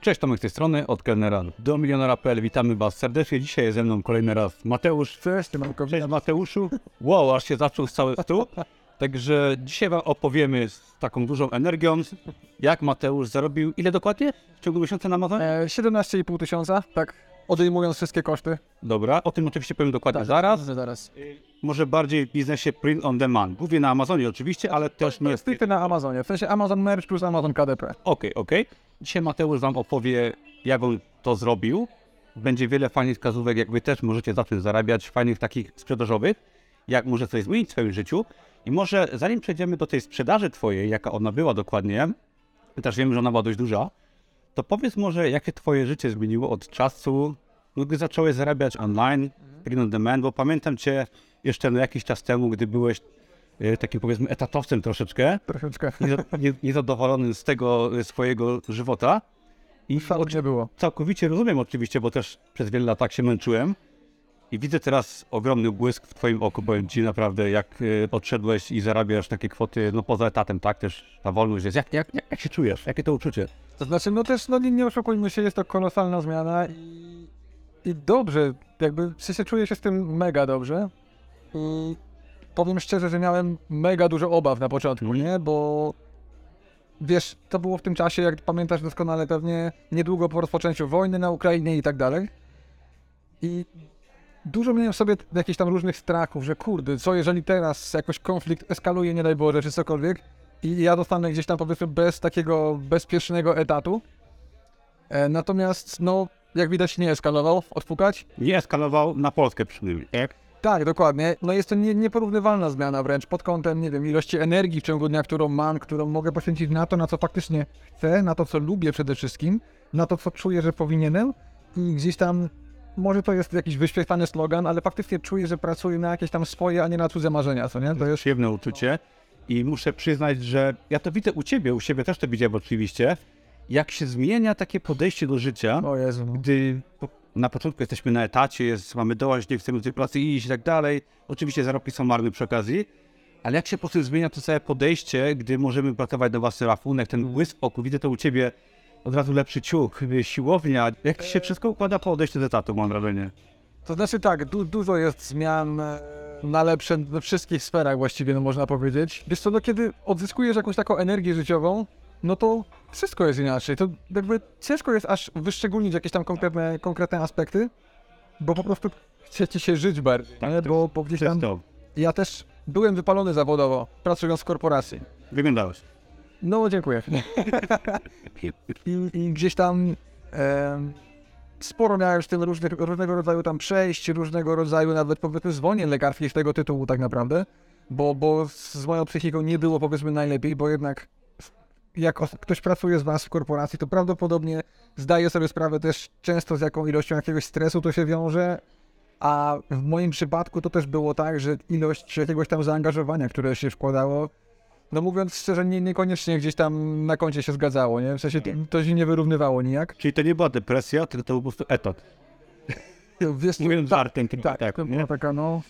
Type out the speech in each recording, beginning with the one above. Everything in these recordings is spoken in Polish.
Cześć, Tomek z tej strony, od kelnera do milionera.pl. Witamy Was serdecznie. Dzisiaj jest ze mną kolejny raz Mateusz. Cześć, Marko. Cześć Mateuszu. Wow, aż się zaczął cały stół. Także dzisiaj Wam opowiemy z taką dużą energią, jak Mateusz zarobił, ile dokładnie w ciągu miesiąca na Amazonie? E, 17,5 tysiąca, tak, odejmując wszystkie koszty. Dobra, o tym oczywiście powiem dokładnie zaraz. Zaraz. Może bardziej w biznesie print on demand. Głównie na Amazonie oczywiście, ale też nie jest... Stricte na Amazonie, w sensie Amazon Merch plus Amazon KDP. Okej, okej. Dzisiaj Mateusz Wam opowie, jak on to zrobił. Będzie wiele fajnych wskazówek, jak Wy też możecie zacząć zarabiać, fajnych takich sprzedażowych, jak może coś zmienić w swoim życiu. I może zanim przejdziemy do tej sprzedaży Twojej, jaka ona była dokładnie, też wiemy, że ona była dość duża, to powiedz może, jakie Twoje życie zmieniło od czasu, no, gdy zacząłeś zarabiać online, print on demand, bo pamiętam Cię jeszcze no, jakiś czas temu, gdy byłeś e, takim powiedzmy etatowcem troszeczkę, Troszeczkę. nie- nie- niezadowolony z tego y, swojego żywota. I Fakt nie było. całkowicie rozumiem oczywiście, bo też przez wiele lat tak się męczyłem. I widzę teraz ogromny błysk w Twoim oku, powiem Ci naprawdę, jak y, odszedłeś i zarabiasz takie kwoty, no poza etatem, tak, też ta wolność jest. Jak, jak, jak, się czujesz? Jakie to uczucie? To znaczy, no też, no nie, nie oszukujmy się, jest to kolosalna zmiana i, i dobrze, jakby w sensie czuję się z tym mega dobrze. I powiem szczerze, że miałem mega dużo obaw na początku, nie? Bo wiesz, to było w tym czasie, jak pamiętasz doskonale pewnie, niedługo po rozpoczęciu wojny na Ukrainie i tak dalej. I dużo miałem w sobie jakichś tam różnych strachów, że kurde, co jeżeli teraz jakoś konflikt eskaluje, nie daj Boże, czy cokolwiek, i ja dostanę gdzieś tam powiedzmy bez takiego bezpiecznego etatu. E, natomiast, no, jak widać, nie eskalował, odpukać. Nie eskalował na Polskę przynajmniej, tak? Tak, dokładnie. No jest to nie, nieporównywalna zmiana wręcz pod kątem, nie wiem, ilości energii w ciągu dnia, którą mam, którą mogę poświęcić na to, na co faktycznie chcę, na to, co lubię przede wszystkim, na to, co czuję, że powinienem i gdzieś tam, może to jest jakiś wyświetlany slogan, ale faktycznie czuję, że pracuję na jakieś tam swoje, a nie na cudze marzenia, co nie? To jest... Przyjemne uczucie. I muszę przyznać, że ja to widzę u Ciebie, u siebie też to widziałem oczywiście, jak się zmienia takie podejście do życia. O Jezu, no. gdy na początku jesteśmy na etacie, jest, mamy dołaź, nie chcemy do tej pracy iść i tak dalej. Oczywiście zarobki są marne przy okazji, ale jak się po prostu zmienia to całe podejście, gdy możemy pracować na własny rachunek, ten błysk oku, widzę to u Ciebie od razu lepszy ciuch, y, siłownia, jak się wszystko układa po odejściu z etatu, mam wrażenie. To znaczy tak, du dużo jest zmian e, na lepsze we wszystkich sferach właściwie, no można powiedzieć. Wiesz co, no kiedy odzyskujesz jakąś taką energię życiową, no to wszystko jest inaczej. To jakby ciężko jest aż wyszczególnić jakieś tam konkretne, konkretne aspekty, bo po prostu chce ci się żyć bardziej, Tak, nie? Bo, bo gdzieś tam... Ja też byłem wypalony zawodowo, pracując w korporacji. Wyglądałeś. No, dziękuję. I, i gdzieś tam em, sporo miałem z tym różnych, różnego rodzaju tam przejść, różnego rodzaju nawet powiedzmy zwolnień lekarskich z tego tytułu tak naprawdę, bo, bo z moją psychiką nie było powiedzmy najlepiej, bo jednak jak ktoś pracuje z was w korporacji, to prawdopodobnie zdaje sobie sprawę też często z jaką ilością jakiegoś stresu to się wiąże, a w moim przypadku to też było tak, że ilość jakiegoś tam zaangażowania, które się wkładało, no mówiąc szczerze, nie, niekoniecznie gdzieś tam na koncie się zgadzało, nie? W sensie to, się nie wyrównywało nijak. Czyli to nie była depresja, tylko to był po prostu etat. Wiesz, Mówiąc żartem, tak, tak, to była taka, no,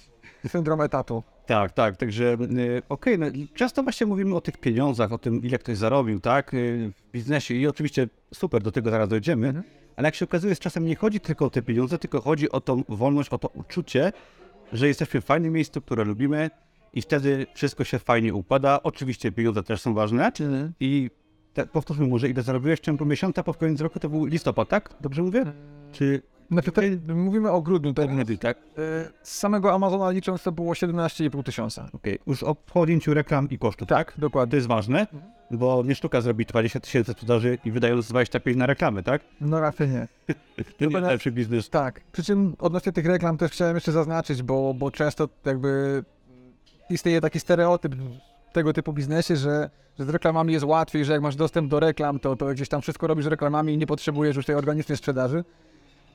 syndrom etatu. Tak, tak, także y, okej, no, i często właśnie mówimy o tych pieniądzach, o tym ile ktoś zarobił, tak, y, w biznesie i oczywiście super, do tego zaraz dojdziemy, Mhm. ale jak się okazuje, z czasem nie chodzi tylko o te pieniądze, tylko chodzi o tą wolność, o to uczucie, że jesteśmy w fajnym miejscu, które lubimy i wtedy wszystko się fajnie układa. Oczywiście pieniądze też są ważne i te, powtórzmy może, ile zarobiłeś w ciągu miesiąca, po koniec roku to był listopad, tak? Dobrze mówię? Czy Znaczy, te, mówimy o grudniu teraz. wtedy, tak? Y, Z samego Amazona licząc to było 17,5 tysiąca. Okej, już o podjęciu reklam i kosztów, tak? To Dokładnie. jest ważne, bo nie sztuka zrobić 20 tysięcy sprzedaży i wydając 25 na reklamy, tak? No raczej nie. To nie lepszy biznes. Tak. Przy czym odnośnie tych reklam też chciałem jeszcze zaznaczyć, bo, bo często jakby istnieje taki stereotyp w tego typu biznesie, że, że z reklamami jest łatwiej, że jak masz dostęp do reklam, to, to gdzieś tam wszystko robisz reklamami i nie potrzebujesz już tej organicznej sprzedaży.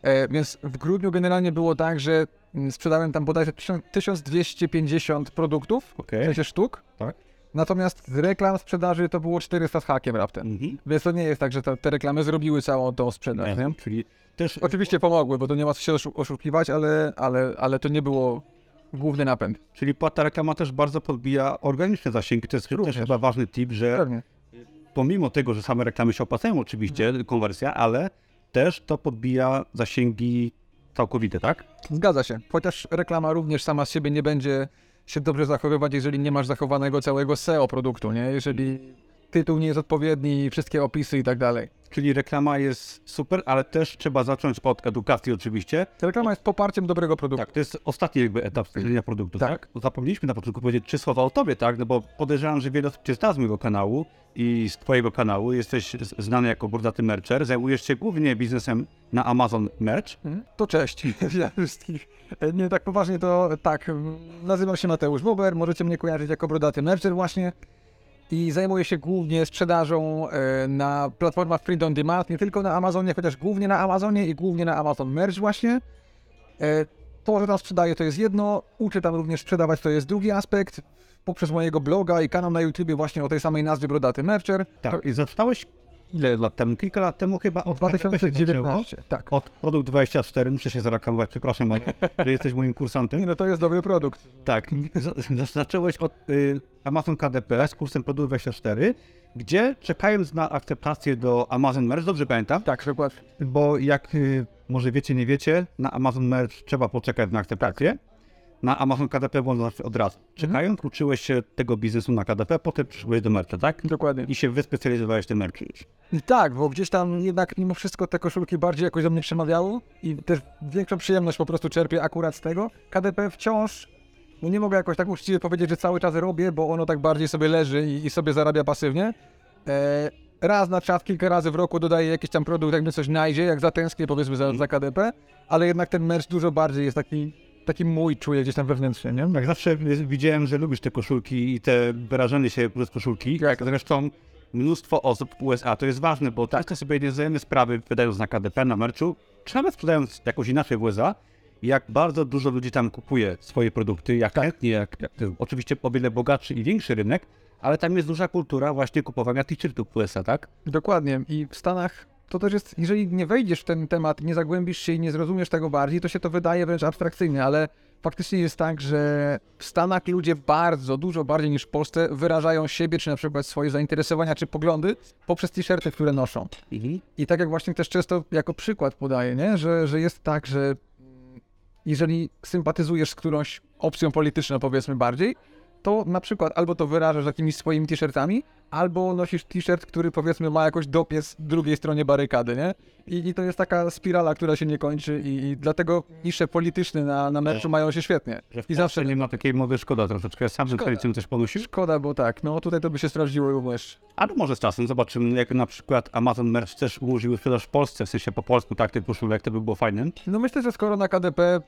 E, więc w grudniu generalnie było tak, że mm, sprzedałem tam bodajże 1000 1250 produktów, w Okej. sensie sztuk. Tak. Natomiast z reklam sprzedaży to było 400 z hakiem raptem. Mhm. Więc to nie jest tak, że te, te reklamy zrobiły całą tą sprzedaż. Nie? Czyli też Oczywiście pomogły, bo to nie ma co się oszu- oszukiwać, ale, ale, ale to nie było główny napęd. Czyli płata reklama też bardzo podbija organiczne zasięgi. To jest też Również. chyba ważny tip, że Pewnie. pomimo tego, że same reklamy się opłacają oczywiście, konwersja, ale też to podbija zasięgi całkowite, tak? Zgadza się. Chociaż reklama również sama z siebie nie będzie się dobrze zachowywać, jeżeli nie masz zachowanego całego SEO produktu, nie? Jeżeli tytuł nie jest odpowiedni, wszystkie opisy i tak dalej. Czyli reklama jest super, ale też trzeba zacząć od edukacji oczywiście. Reklama jest poparciem dobrego produktu. Tak, to jest ostatni jakby etap stworzenia produktu, Tak. tak? Zapomnieliśmy na początku powiedzieć trzy słowa o tobie, tak? No bo podejrzewam, że wiele osób cię zna z mojego kanału i z twojego kanału. Jesteś znany jako bordaty mercher. Zajmujesz się głównie biznesem na Amazon Merch. Mhm. To cześć dla wszystkich. E, Nie tak poważnie to tak. mm, Nazywam się Mateusz Bober, możecie mnie kojarzyć jako brodaty mercher właśnie i zajmuję się głównie sprzedażą e, na platformach print on demand, nie tylko na Amazonie, chociaż głównie na Amazonie i głównie na Amazon Merch właśnie. E, To, że tam sprzedaję to jest jedno, uczę tam również sprzedawać to jest drugi aspekt. Poprzez mojego bloga i kanał na YouTubie właśnie o tej samej nazwie Brodaty Mercher. Tak. I zaczynałeś ile lat temu? Kilka lat temu chyba od 2019. Tak. Od Produkt 24, muszę się zareklamować, przepraszam, ale że jesteś moim kursantem. No to jest dobry produkt. Tak, zacząłeś od y, Amazon KDP z kursem Produkt 24, gdzie czekając na akceptację do Amazon Merch, dobrze pamiętam, Tak, dokładnie. bo jak y, może wiecie, nie wiecie, na Amazon Merch trzeba poczekać na akceptację. Na Amazon KDP zawsze od razu. Czekając, uczyłeś się tego biznesu na KDP, potem przyszłeś do mercha, tak? Dokładnie. I się wyspecjalizowałeś w tym merchu. I Tak, bo gdzieś tam jednak mimo wszystko te koszulki bardziej jakoś do mnie przemawiały i też większą przyjemność po prostu czerpię akurat z tego. KDP wciąż, no nie mogę jakoś tak uczciwie powiedzieć, że cały czas robię, bo ono tak bardziej sobie leży i, i sobie zarabia pasywnie. E, raz na czas, kilka razy w roku dodaję jakiś tam produkt, jak mnie coś znajdzie, jak zatęsknię powiedzmy za, za KDP, ale jednak ten merch dużo bardziej jest taki, taki mój, czuję gdzieś tam wewnętrznie, nie? Tak, zawsze widziałem, że lubisz te koszulki i te wyrażenie się przez koszulki. Tak. Zresztą mnóstwo osób w USA, to jest ważne, bo tak. sobie nie zdajemy sprawy, wydając na KDP, na merchu, czy nawet sprzedając jakoś inaczej w USA, jak bardzo dużo ludzi tam kupuje swoje produkty, jak chętnie, jak, jak oczywiście o wiele bogatszy i większy rynek, ale tam jest duża kultura właśnie kupowania t-shirtów w USA, tak? Dokładnie. I w Stanach to też jest, jeżeli nie wejdziesz w ten temat, nie zagłębisz się i nie zrozumiesz tego bardziej, to się to wydaje wręcz abstrakcyjnie, ale faktycznie jest tak, że w Stanach ludzie bardzo, dużo bardziej niż w Polsce wyrażają siebie, czy na przykład swoje zainteresowania, czy poglądy poprzez t-shirty, które noszą. I tak jak właśnie też często jako przykład podaję, nie? Że, że jest tak, że jeżeli sympatyzujesz z którąś opcją polityczną, powiedzmy bardziej, to na przykład albo to wyrażasz jakimiś swoimi t-shirtami, albo nosisz t-shirt, który powiedzmy ma jakoś dopies drugiej stronie barykady, nie? I, i to jest taka spirala, która się nie kończy i, i dlatego nisze polityczne na, na meczu mają się świetnie. I zawsze nie ma takiej mowy, szkoda troszeczkę. Sam ten Szkoda. tradycją też ponosisz. szkoda, bo tak, no tutaj to by się sprawdziło również. Ale może z czasem zobaczymy, jak na przykład Amazon Merch też umożliwił sprzedaż w Polsce, w sensie po polsku, tak, tych koszulek, to by było fajne. No myślę, że skoro na KDP,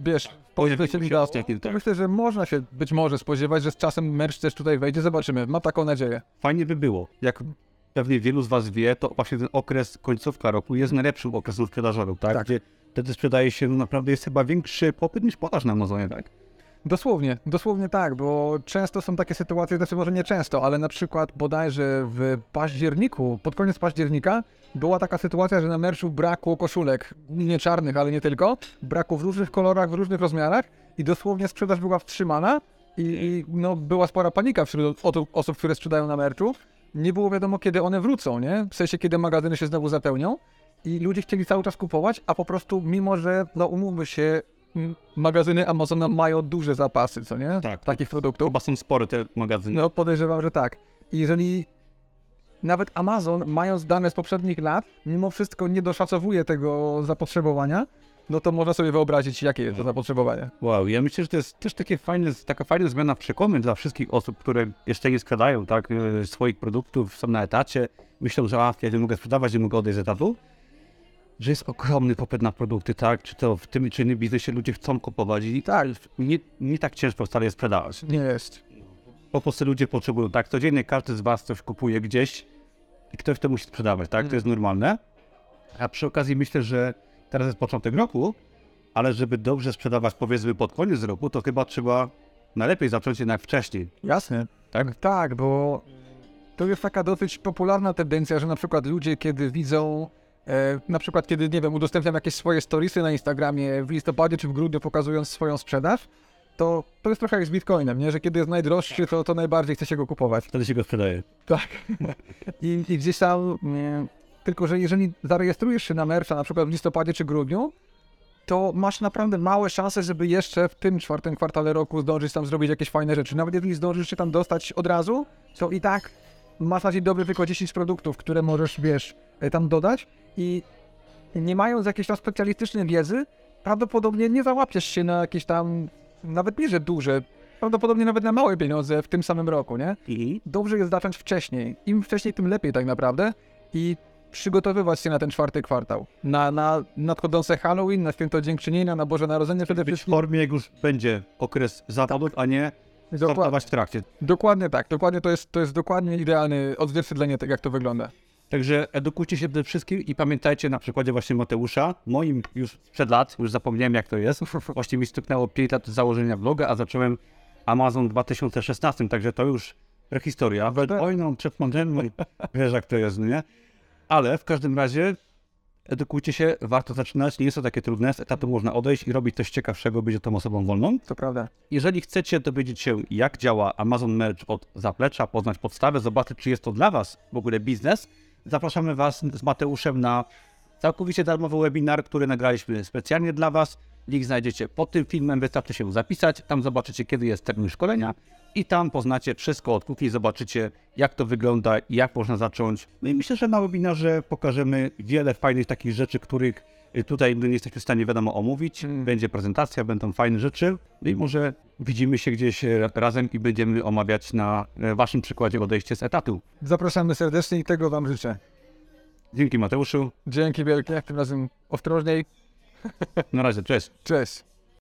wiesz, Pojawił Polsce się ostatnio, to tak. myślę, że można się być może spodziewać, że z czasem merch też tutaj wejdzie, zobaczymy, mam taką nadzieję. Fajnie by było. Jak pewnie wielu z Was wie, to właśnie ten okres końcówka roku jest najlepszym okresem sprzedażowym, tak? Tak. Gdzie wtedy sprzedaje się no, naprawdę jest chyba większy popyt niż podaż na Amazonie, tak? Dosłownie, dosłownie tak, bo często są takie sytuacje, znaczy może nie często, ale na przykład bodajże w październiku, pod koniec października, była taka sytuacja, że na merszu brakło koszulek, nie czarnych, ale nie tylko, brakło w różnych kolorach, w różnych rozmiarach i dosłownie sprzedaż była wstrzymana i, i no, była spora panika wśród osób, które sprzedają na merczu. Nie było wiadomo, kiedy one wrócą, nie? W sensie, kiedy magazyny się znowu zapełnią i ludzie chcieli cały czas kupować, a po prostu mimo, że, no umówmy się, magazyny Amazona mają duże zapasy, co nie? Tak. Takich produktów. Chyba są spore te magazyny. No podejrzewam, że tak. I jeżeli nawet Amazon, mając dane z poprzednich lat, mimo wszystko nie doszacowuje tego zapotrzebowania, no to można sobie wyobrazić, jakie jest to zapotrzebowanie. Wow, ja myślę, że to jest też takie fajne, taka fajna zmiana przekonań dla wszystkich osób, które jeszcze nie sprzedają tak, e, swoich produktów, są na etacie, myślą, że a, ja nie mogę sprzedawać, nie mogę odejść z etatu, że jest ogromny popyt na produkty, tak, czy to w tym czy innym biznesie ludzie chcą kupować i tak, nie, nie tak ciężko wcale je sprzedawać. Nie jest. Po prostu ludzie potrzebują, tak, codziennie każdy z Was coś kupuje gdzieś i ktoś to musi sprzedawać, tak, to jest normalne. A przy okazji myślę, że teraz jest początek roku, ale żeby dobrze sprzedawać powiedzmy pod koniec roku, to chyba trzeba najlepiej zacząć jednak wcześniej. Jasne. Tak? Tak, bo to jest taka dosyć popularna tendencja, że na przykład ludzie, kiedy widzą, na przykład kiedy, nie wiem, udostępniam jakieś swoje storiesy na Instagramie w listopadzie czy w grudniu pokazując swoją sprzedaż, to, to jest trochę jak z Bitcoinem, nie? Że kiedy jest najdroższy, to, to najbardziej chce się go kupować. Wtedy się go sprzedaje. Tak. I, I gdzieś tam, nie, tylko że jeżeli zarejestrujesz się na Mercha na przykład w listopadzie czy grudniu, to masz naprawdę małe szanse, żeby jeszcze w tym czwartym kwartale roku zdążyć tam zrobić jakieś fajne rzeczy. Nawet jeżeli zdążysz się tam dostać od razu, to i tak masz na dzień dobry tylko 10 produktów, które możesz, wiesz, e, tam dodać i nie mając jakiejś tam specjalistycznej wiedzy, prawdopodobnie nie załapiesz się na jakieś tam, nawet nie, że duże, prawdopodobnie nawet na małe pieniądze w tym samym roku, nie? I dobrze jest zacząć wcześniej. Im wcześniej, tym lepiej tak naprawdę. I przygotowywać się na ten czwarty kwartał. Na, na nadchodzące Halloween, na święto dziękczynienia, na Boże Narodzenie przede być w wszystkim. formie, jak już będzie okres zapadów, a nie Dokładnie, w trakcie. dokładnie tak. Dokładnie to jest, to jest dokładnie idealne odzwierciedlenie tego, jak to wygląda. Także edukujcie się przede wszystkim i pamiętajcie na przykładzie właśnie Mateusza, moim już sprzed lat, już zapomniałem jak to jest, właśnie mi stuknęło 5 lat założenia bloga, a zacząłem Amazon w 2016, także to już prehistoria, przed wojną, przed pandemią, wiesz jak to jest, no nie? Ale w każdym razie edukujcie się, warto zaczynać, nie jest to takie trudne, z etatu można odejść i robić coś ciekawszego, być tą osobą wolną. To prawda. Jeżeli chcecie dowiedzieć się, jak działa Amazon Merch od zaplecza, poznać podstawę, zobaczyć, czy jest to dla Was w ogóle biznes, zapraszamy Was z Mateuszem na całkowicie darmowy webinar, który nagraliśmy specjalnie dla Was. Link znajdziecie pod tym filmem, wystarczy się zapisać. Tam zobaczycie, kiedy jest termin szkolenia i tam poznacie wszystko od kuchni, zobaczycie, jak to wygląda i jak można zacząć. No i myślę, że na webinarze pokażemy wiele fajnych takich rzeczy, których tutaj nie jesteśmy w stanie, wiadomo, omówić. Mm. Będzie prezentacja, będą fajne rzeczy. No i może widzimy się gdzieś e, razem i będziemy omawiać na e, Waszym przykładzie odejście z etatu. Zapraszamy serdecznie i tego Wam życzę. Dzięki Mateuszu. Dzięki wielkie, tym razem ostrożniej. Na razie, cześć. Cześć.